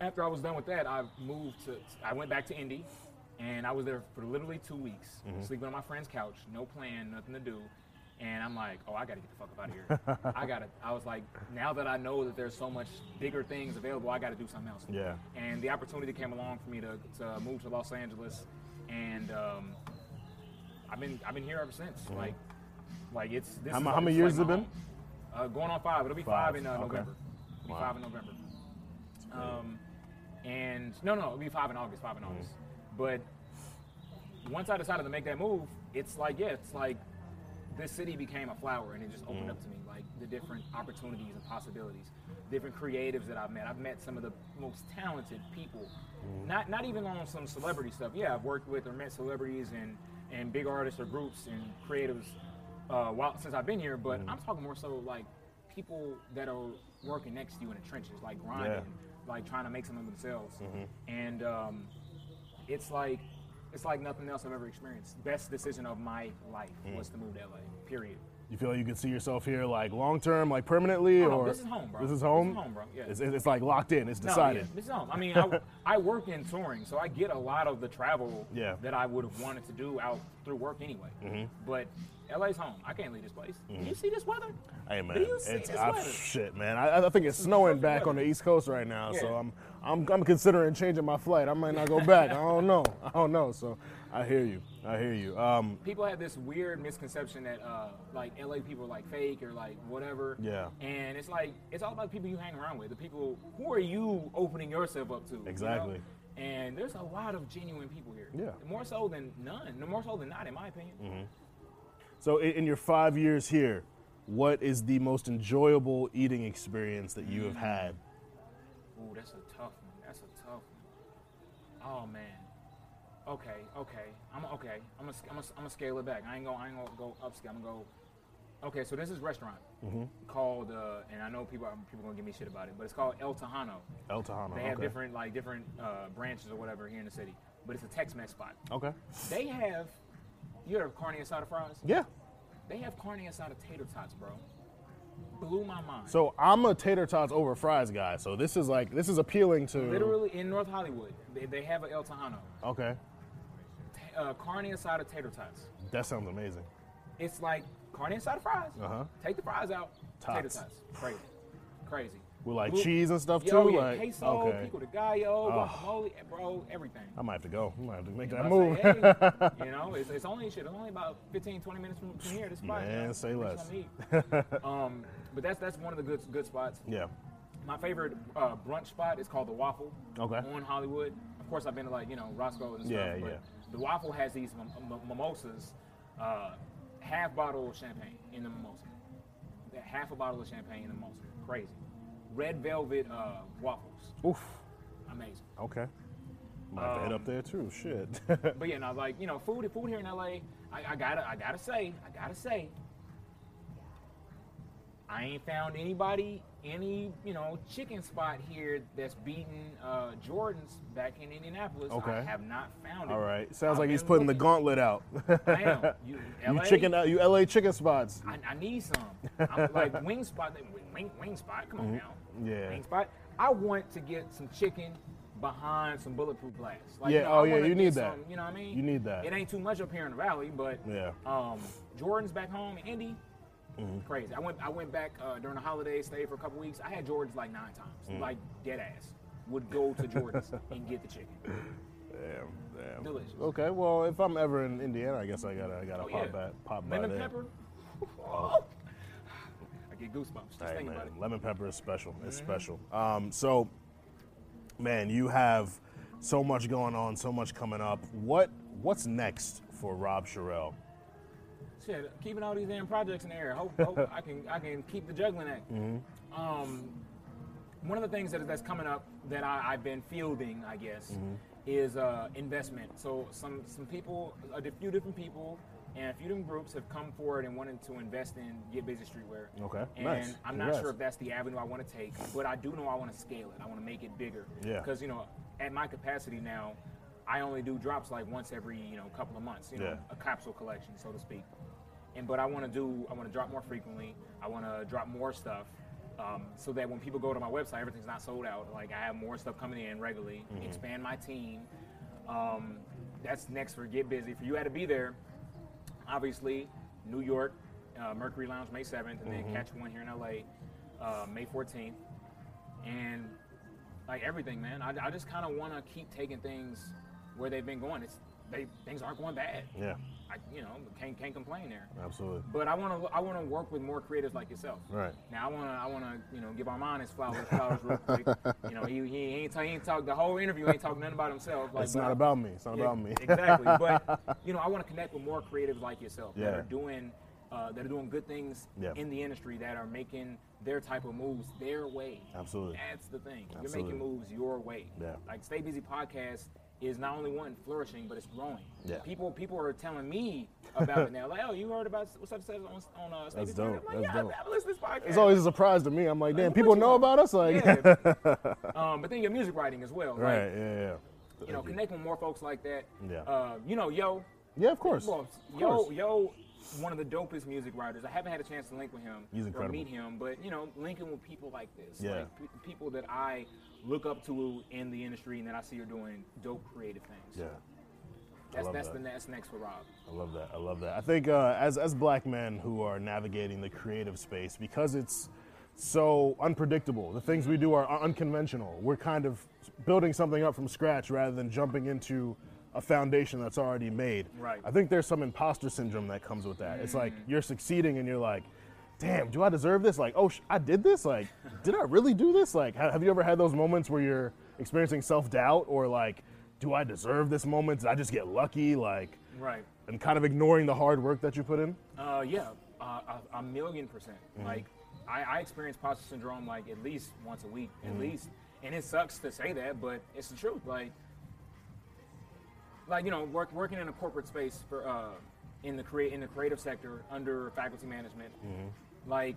After I was done with that, I moved to. I went back to Indy, and I was there for literally two weeks, sleeping on my friend's couch, no plan, nothing to do. And I'm like, oh, I gotta get the fuck up out of here. I gotta. I was like, now that I know that there's so much bigger things available, I gotta do something else. Yeah. And the opportunity came along for me to, to move to Los Angeles, and um, I've been I've been here ever since. Like, like it's this. How is how many years like has it home. Uh, going on five. It'll be Five, five, in uh, okay. November. It'll be Wow. five in November. Um, and no, no, it'll be five in August. Five in Mm-hmm. August. But once I decided to make that move, it's like yeah, it's like this city became a flower, and it just opened up to me like the different opportunities and possibilities, different creatives that I've met. I've met some of the most talented people, not not even on some celebrity stuff. Yeah, I've worked with or met celebrities and and big artists or groups and creatives uh, while since I've been here. But I'm talking more so like people that are working next to you in the trenches, like grinding, Yeah. like trying to make something of themselves, and. Um, it's like it's like nothing else I've ever experienced. Best decision of my life hmm. was to move to LA. Period. You feel like you can see yourself here like long term, like permanently, Oh, no, or this is home, bro. This is This home. is home, bro. Yeah. It's, it's like locked in. It's No, decided. yeah, this is home. I mean, I, I work in touring, so I get a lot of the travel Yeah. that I would have wanted to do out through work anyway. Mm-hmm. But LA's home. I can't leave this place. You mm-hmm. see this weather? Hey man, Do you see it's this I, weather? shit, man. I, I think it's snowing fucking back on the East Coast right now, so I'm I'm I'm considering changing my flight. I might not go back. I don't know. I don't know. So I hear you. I hear you. Um, People have this weird misconception that uh, like LA people are like fake or like whatever. Yeah. And it's like it's all about the people you hang around with. The people who are you opening yourself up to? you know? Exactly. And there's a lot of genuine people here. Yeah. More so than none. More so than not, in my opinion. so in, in your five years here, what is the most enjoyable eating experience that you have had? Ooh, that's a tough one. That's a tough one. Oh man. Okay, okay. I'm okay. I'm gonna I'm gonna I'm gonna scale it back. I ain't gonna I ain't gonna go upscale. I'm gonna go. Okay, so this is a restaurant called, uh, and I know people people gonna give me shit about it, but it's called El Tejano. El Tejano. They have okay. different like different uh, branches or whatever here in the city, but it's a Tex-Mex spot. Okay. They have, you of carne asada fries? Yeah. They have carne asada tater tots, bro. Blew my mind. So I'm a tater tots over fries guy. So this is like this is appealing to. Literally in North Hollywood, they, they have a El Tejano. Okay. Ta- Uh, carne asada tater tots. That sounds amazing. It's like carne asada fries. Uh-huh. Take the fries out. Tater Tots. tots. Crazy. Crazy. With like Blue- cheese and stuff Yo, too. yeah, like queso, okay. pico de gallo, Oh. guacamole, eh, bro, everything. I might have to go. I might have to make that say, move. hey, you know, it's, it's only shit. It's only about 15, 20 minutes from, from here. This spot. Man, know, say less. you gonna eat. um, but that's that's one of the good good spots. yeah. My favorite uh, brunch spot is called the Waffle. Okay. On Hollywood. Of course, I've been to like you know Roscoe's and stuff. Yeah, but yeah. The Waffle has these mim- mimosas, uh, half bottle of champagne in the mimosa. Half a bottle of champagne in the mimosa. Crazy. Red velvet uh, waffles. Oof. Amazing. Okay. Might have to head up Um, there too. Shit. But yeah, no, like you know, food, food here in LA. I, I gotta, I gotta say, I gotta say, I ain't found anybody, any you know, chicken spot here that's beaten uh, Jordan's back in Indianapolis. Okay. I have not found it. All right. Sounds I've like he's putting the gauntlet out. I am. You, you chicken out. You LA chicken spots. I, I need some. I'm like wing spot, wing, wing spot. Come on now. Mm-hmm. Yeah. Wing spot. I want to get some chicken behind some bulletproof glass. Like, Yeah, You know, oh, yeah, you need that. some, you know what I mean? You need that. It ain't too much up here in the valley, but Yeah. um, Jordan's back home in Indy. Mm-hmm. Crazy. I went. I went back uh, during the holidays, stayed for a couple weeks. I had Jordan's like nine times, Mm. like dead ass. Would go to Jordan's and get the chicken. Damn. Damn. Delicious. Okay. Well, if I'm ever in Indiana, I guess I gotta I gotta Oh, pop yeah. back pop by Lemon there. pepper. Oh. I get goosebumps just Hey, thinking man, about it. lemon pepper is special. It's Mm-hmm. special. Um, so, man, you have so much going on, so much coming up. What what's next for Rob Sherrill? Shit, keeping all these damn projects in the air. Hope, hope I can I can keep the juggling act. Um, one of the things that is, that's coming up that I, I've been fielding, I guess, is uh, investment. So some some people, a few different people, and a few different groups have come forward and wanted to invest in Get Busy Streetwear. Okay, And nice. I'm not sure if that's the avenue I want to take, but I do know I want to scale it. I want to make it bigger. Yeah. Because you know, at my capacity now, I only do drops like once every you know couple of months. You know, Yeah. a capsule collection, so to speak. And but I want to do, I want to drop more frequently. I want to drop more stuff, um, so that when people go to my website, everything's not sold out. Like I have more stuff coming in regularly. Mm-hmm. Expand my team. Um, that's next for Get Busy. For you had to be there. Obviously, New York, uh, Mercury Lounge May 7th, and Mm-hmm. then catch one here in LA uh, May 14th. And like everything, man, I, I just kind of want to keep taking things where they've been going. It's they things aren't going bad. Yeah, I, you know, can't can't complain there. absolutely. But I want to I want to work with more creatives like yourself. Right. Now I want to I want to you know give Armand his flowers flowers real quick. You know he, he ain't talk, he ain't talk the whole interview ain't talking nothing about himself. Like, It's not I- about me. It's not yeah, about me. exactly. But you know I want to connect with more creatives like yourself that are doing uh, that are doing good things Yeah. in the industry that are making their type of moves their way. Absolutely. That's the thing. You're making moves your way. Yeah. Like Stay Busy podcast is not only one flourishing, but it's growing. Yeah. People people are telling me about it now. Like, oh, you heard about what's up on on uh, That's dope. I'm like, That's yeah, dope. Listened to this podcast. It's always a surprise to me. I'm like, damn, what people know about us. Like, yeah. um, but then your music writing as well. right? Like, Yeah, yeah. you know, connect with more folks like that. Yeah. Uh, you know, yo, Yeah, of course. well, Of yo, course. yo, one of the dopest music writers. I haven't had a chance to link with him or meet him, but you know, linking with people like this, Yeah. like pe- people that I look up to in the industry and that I see are doing dope creative things. Yeah. that's that's that. the next next for Rob. I love that. I love that. I think uh, as as black men who are navigating the creative space because it's so unpredictable, the things we do are unconventional. We're kind of building something up from scratch rather than jumping into a foundation that's already made. Right. I think there's some imposter syndrome that comes with that. It's like you're succeeding and you're like, damn, do I deserve this? Like, oh, sh- I did this? Like, did I really do this? Like, ha- have you ever had those moments where you're experiencing self doubt or like, do I deserve this moment? Did I just get lucky? Like, Right. and kind of ignoring the hard work that you put in? Uh, yeah, uh, a, a million percent. Mm-hmm. Like, I, I experience imposter syndrome like at least once a week, Mm-hmm. at least. And it sucks to say that, but it's the truth. Like, like you know, work, working in a corporate space for uh, in the create in the creative sector under faculty management. Mm-hmm. Like,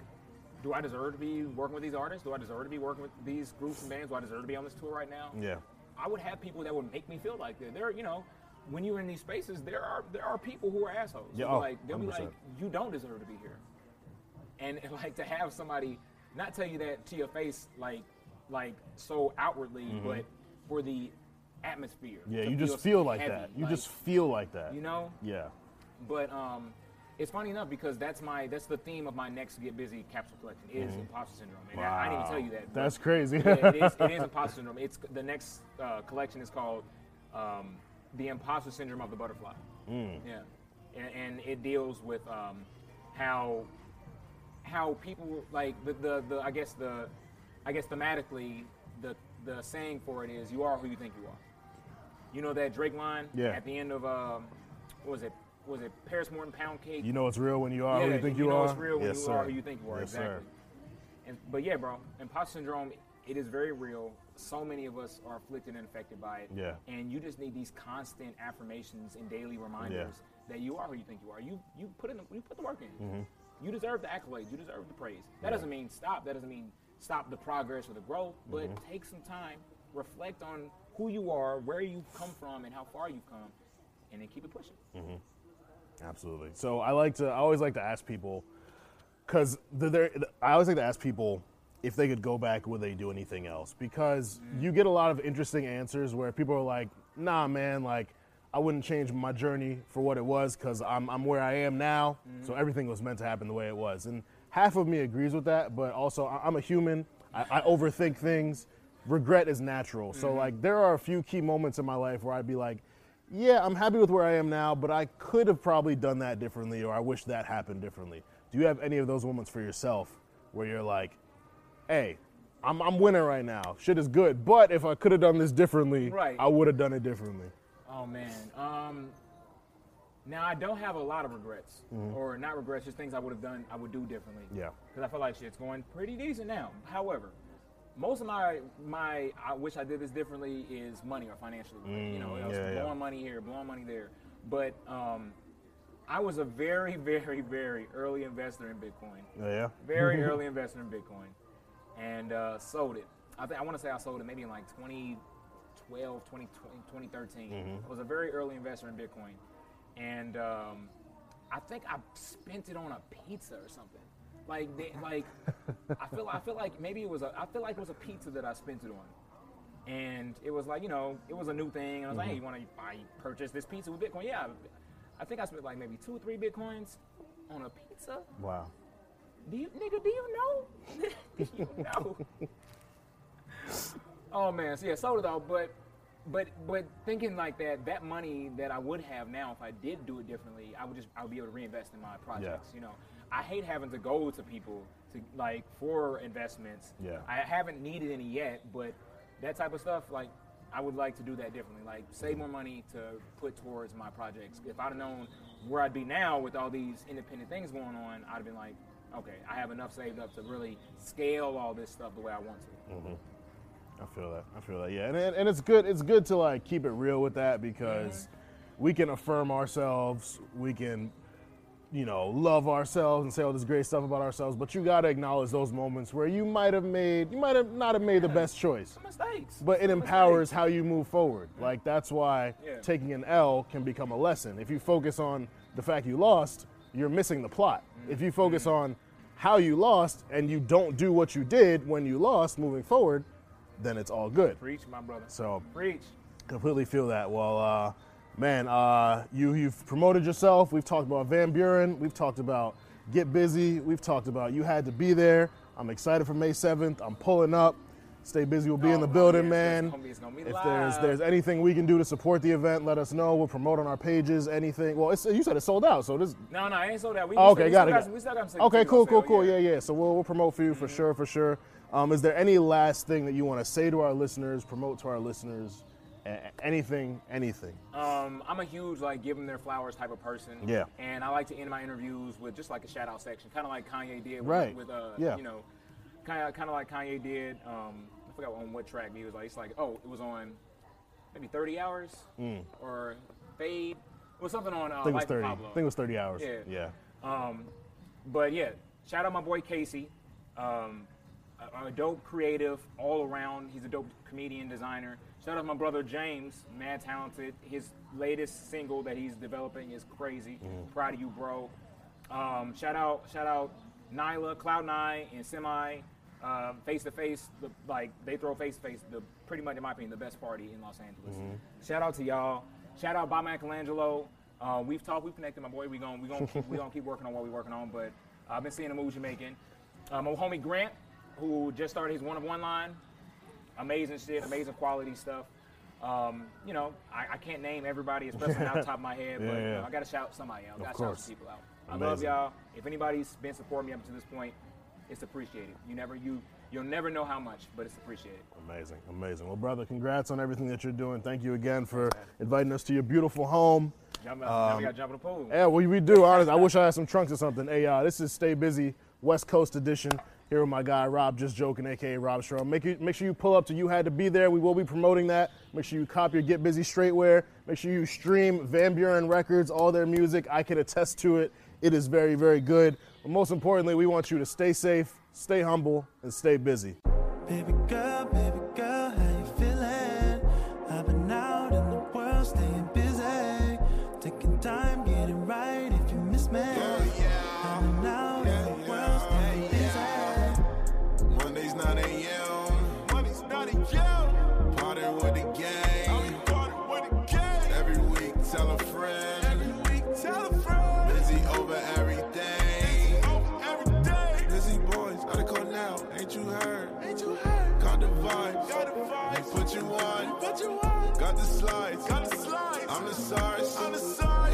do I deserve to be working with these artists? Do I deserve to be working with these groups and bands? Do I deserve to be on this tour right now? Yeah. I would have people that would make me feel like that. There, you know, when you're in these spaces, there are there are people who are assholes. Yeah, oh, like they'll be 100%. like, you don't deserve to be here. And like to have somebody not tell you that to your face, like like so outwardly, but for the atmosphere. Mm-hmm. Yeah, you just feel like heavy, that. You like, just feel like that. you know. Yeah. But um, it's funny enough because that's my that's the theme of my next Get Busy capsule collection is imposter syndrome, and I, I didn't even tell you that. Mm-hmm. That's crazy. yeah, it is. It is imposter syndrome. It's the next uh, collection is called um, the imposter syndrome of the butterfly. Mm. Yeah, and, and it deals with um, how how people like the, the the I guess the I guess thematically the the saying for it is you are who you think you are. You know that Drake line Yeah. at the end of um, what was it was it Paris Morton Pound Cake? You know it's real when you are who yeah, you think you, know are. it's real when yes, you sir. are who you think you are. Yes, exactly. sir. And, but yeah, bro, imposter syndrome, it is very real. So many of us are afflicted and affected by it. Yeah. And you just need these constant affirmations and daily reminders that you are who you think you are. You you put in the, you put the work in. Mm-hmm. You deserve the accolades. You deserve the praise. That doesn't mean stop. That doesn't mean stop the progress or the growth. But Mm-hmm. take some time, reflect on who you are, where you've come from, and how far you've come, and then keep it pushing. Absolutely. So I like to. I always like to ask people, because there. I always like to ask people if they could go back, would they do anything else? Because mm. you get a lot of interesting answers where people are like, "Nah, man, like." I wouldn't change my journey for what it was because I'm, I'm where I am now. So mm-hmm. everything was meant to happen the way it was. And half of me agrees with that, but also I'm a human. I, I overthink things. Regret is natural. So, mm-hmm. like, there are a few key moments in my life where I'd be like, yeah, I'm happy with where I am now, but I could have probably done that differently, or I wish that happened differently. Do you have any of those moments for yourself where you're like, hey, I'm, I'm winning right now. Shit is good, but if I could have done this differently, Right. I would have done it differently. Oh man. Um, now I don't have a lot of regrets, or not regrets, just things I would have done, I would do differently. Mm-hmm. Yeah. Because I feel like shit's going pretty decent now. However, most of my my I wish I did this differently is money or financially. you know, Mm, it was yeah, yeah. blowing money here, blowing money there. But um, I was a very, very, very early investor in Bitcoin. Oh, yeah? Very early investor in Bitcoin, and uh, sold it. I think I want to say I sold it maybe in like 2012, 2020, 2013. Mm-hmm. I was a very early investor in Bitcoin, and um, I think I spent it on a pizza or something. Like, they, like I feel, I feel like maybe it was a, I feel like it was a pizza that I spent it on, and it was like you know, it was a new thing, and I was like, hey, you want to buy, purchase this pizza with Bitcoin? Yeah, I think I spent like maybe two or three Bitcoins on a pizza. Wow. Do you, nigga, do you know? do you know? oh man, so yeah, sold it all, but but but thinking like that, that money that I would have now if I did do it differently, I would just I would be able to reinvest in my projects. yeah. You know, I hate having to go to people to like for investments. Yeah. I haven't needed any yet, but that type of stuff, like I would like to do that differently. Like save more money to put towards my projects. If I'd have known where I'd be now with all these independent things going on, I'd have been like, okay, I have enough saved up to really scale all this stuff the way I want to. Mm-hmm. I feel that. I feel that. Yeah, and, and and it's good. It's good to like keep it real with that because mm-hmm. we can affirm ourselves. We can, you know, love ourselves and say all this great stuff about ourselves. But you got to acknowledge those moments where you might have made, you might have not have made the best choice. Mistakes. But it empowers mistakes. how you move forward. Like that's why Yeah. taking an L can become a lesson. If you focus on the fact you lost, you're missing the plot. If you focus on how you lost and you don't do what you did when you lost moving forward, then it's all good. Preach, my brother. So Preach. completely feel that. Well, uh, man, uh, you you've promoted yourself. We've talked about Van Buren. We've talked about Get Busy. We've talked about you had to be there. I'm excited for May 7th. I'm pulling up. Stay busy. We'll be in Oh, the building, yes, man. it's gonna be- it's gonna be if there's there's anything we can do to support the event, let us know. We'll promote on our pages. Anything. Well, it's, you said it's sold out, so this. No, no, I ain't sold out. We, Oh, okay, got it. Got, we still got some Okay, cool, cool, sale, cool. yeah. Mm-hmm. Yeah, yeah. So we'll, we'll promote for you for sure, for sure. Um, is there any last thing that you want to say to our listeners, promote to our listeners? Anything, anything. Um, I'm a huge like give them their flowers type of person. Yeah. And I like to end my interviews with just like a shout out section, kind of like Kanye did. With, Right. With uh, Yeah. you know, kind of kind of like Kanye did. Um, I forgot on what track he was like. It's like oh, it was on maybe 30 hours or Fade. It was something on uh, Mm. I think it was Life 30. I think it was 30 hours. Yeah. Yeah. Um, but yeah, shout out my boy Casey. Um, a, a dope creative all around. He's a dope comedian, designer. Shout out my brother James, mad talented. His latest single that he's developing is crazy. Proud of you, bro. Um, shout out, shout out Nyla, Cloud Nine, and Semi. Face to face, like they throw face to face. The pretty much, in my opinion, the best party in Los Angeles. Shout out to y'all. Shout out Bob Michelangelo. Uh, we've talked, we've connected, my boy. We going we gonna keep, we gonna keep working on what we're working on. But I've been seeing the moves you're making. Uh, my homie Grant, who just started his one of one line, amazing shit, amazing quality stuff. Um, you know, I, I can't name everybody, especially off the top of my head, Yeah, but you know, I gotta shout somebody out. I gotta shout some people out. I love y'all. If anybody's been supporting me up to this point, it's appreciated. You never you you'll never know how much, but it's appreciated. Amazing, amazing. Well, brother, congrats on everything that you're doing. Thank you again for inviting us to your beautiful home. Jump, now we jump in the pool. Yeah, well, we do. Honest, I wish I had some trunks or something. Hey, uh, this is Stay Busy West Coast edition. Here with my guy Rob, just joking, aka Rob Strom. Make you make sure you pull up to You Had to Be There. We will be promoting that. Make sure you cop your Get Busy Streetwear. Make sure you stream Van Buren Records, all their music. I can attest to it. It is very, very good. But most importantly, we want you to stay safe, stay humble, and stay busy. Baby girl, got the slides. Got the slides. I'm the SARS. I'm the SARS.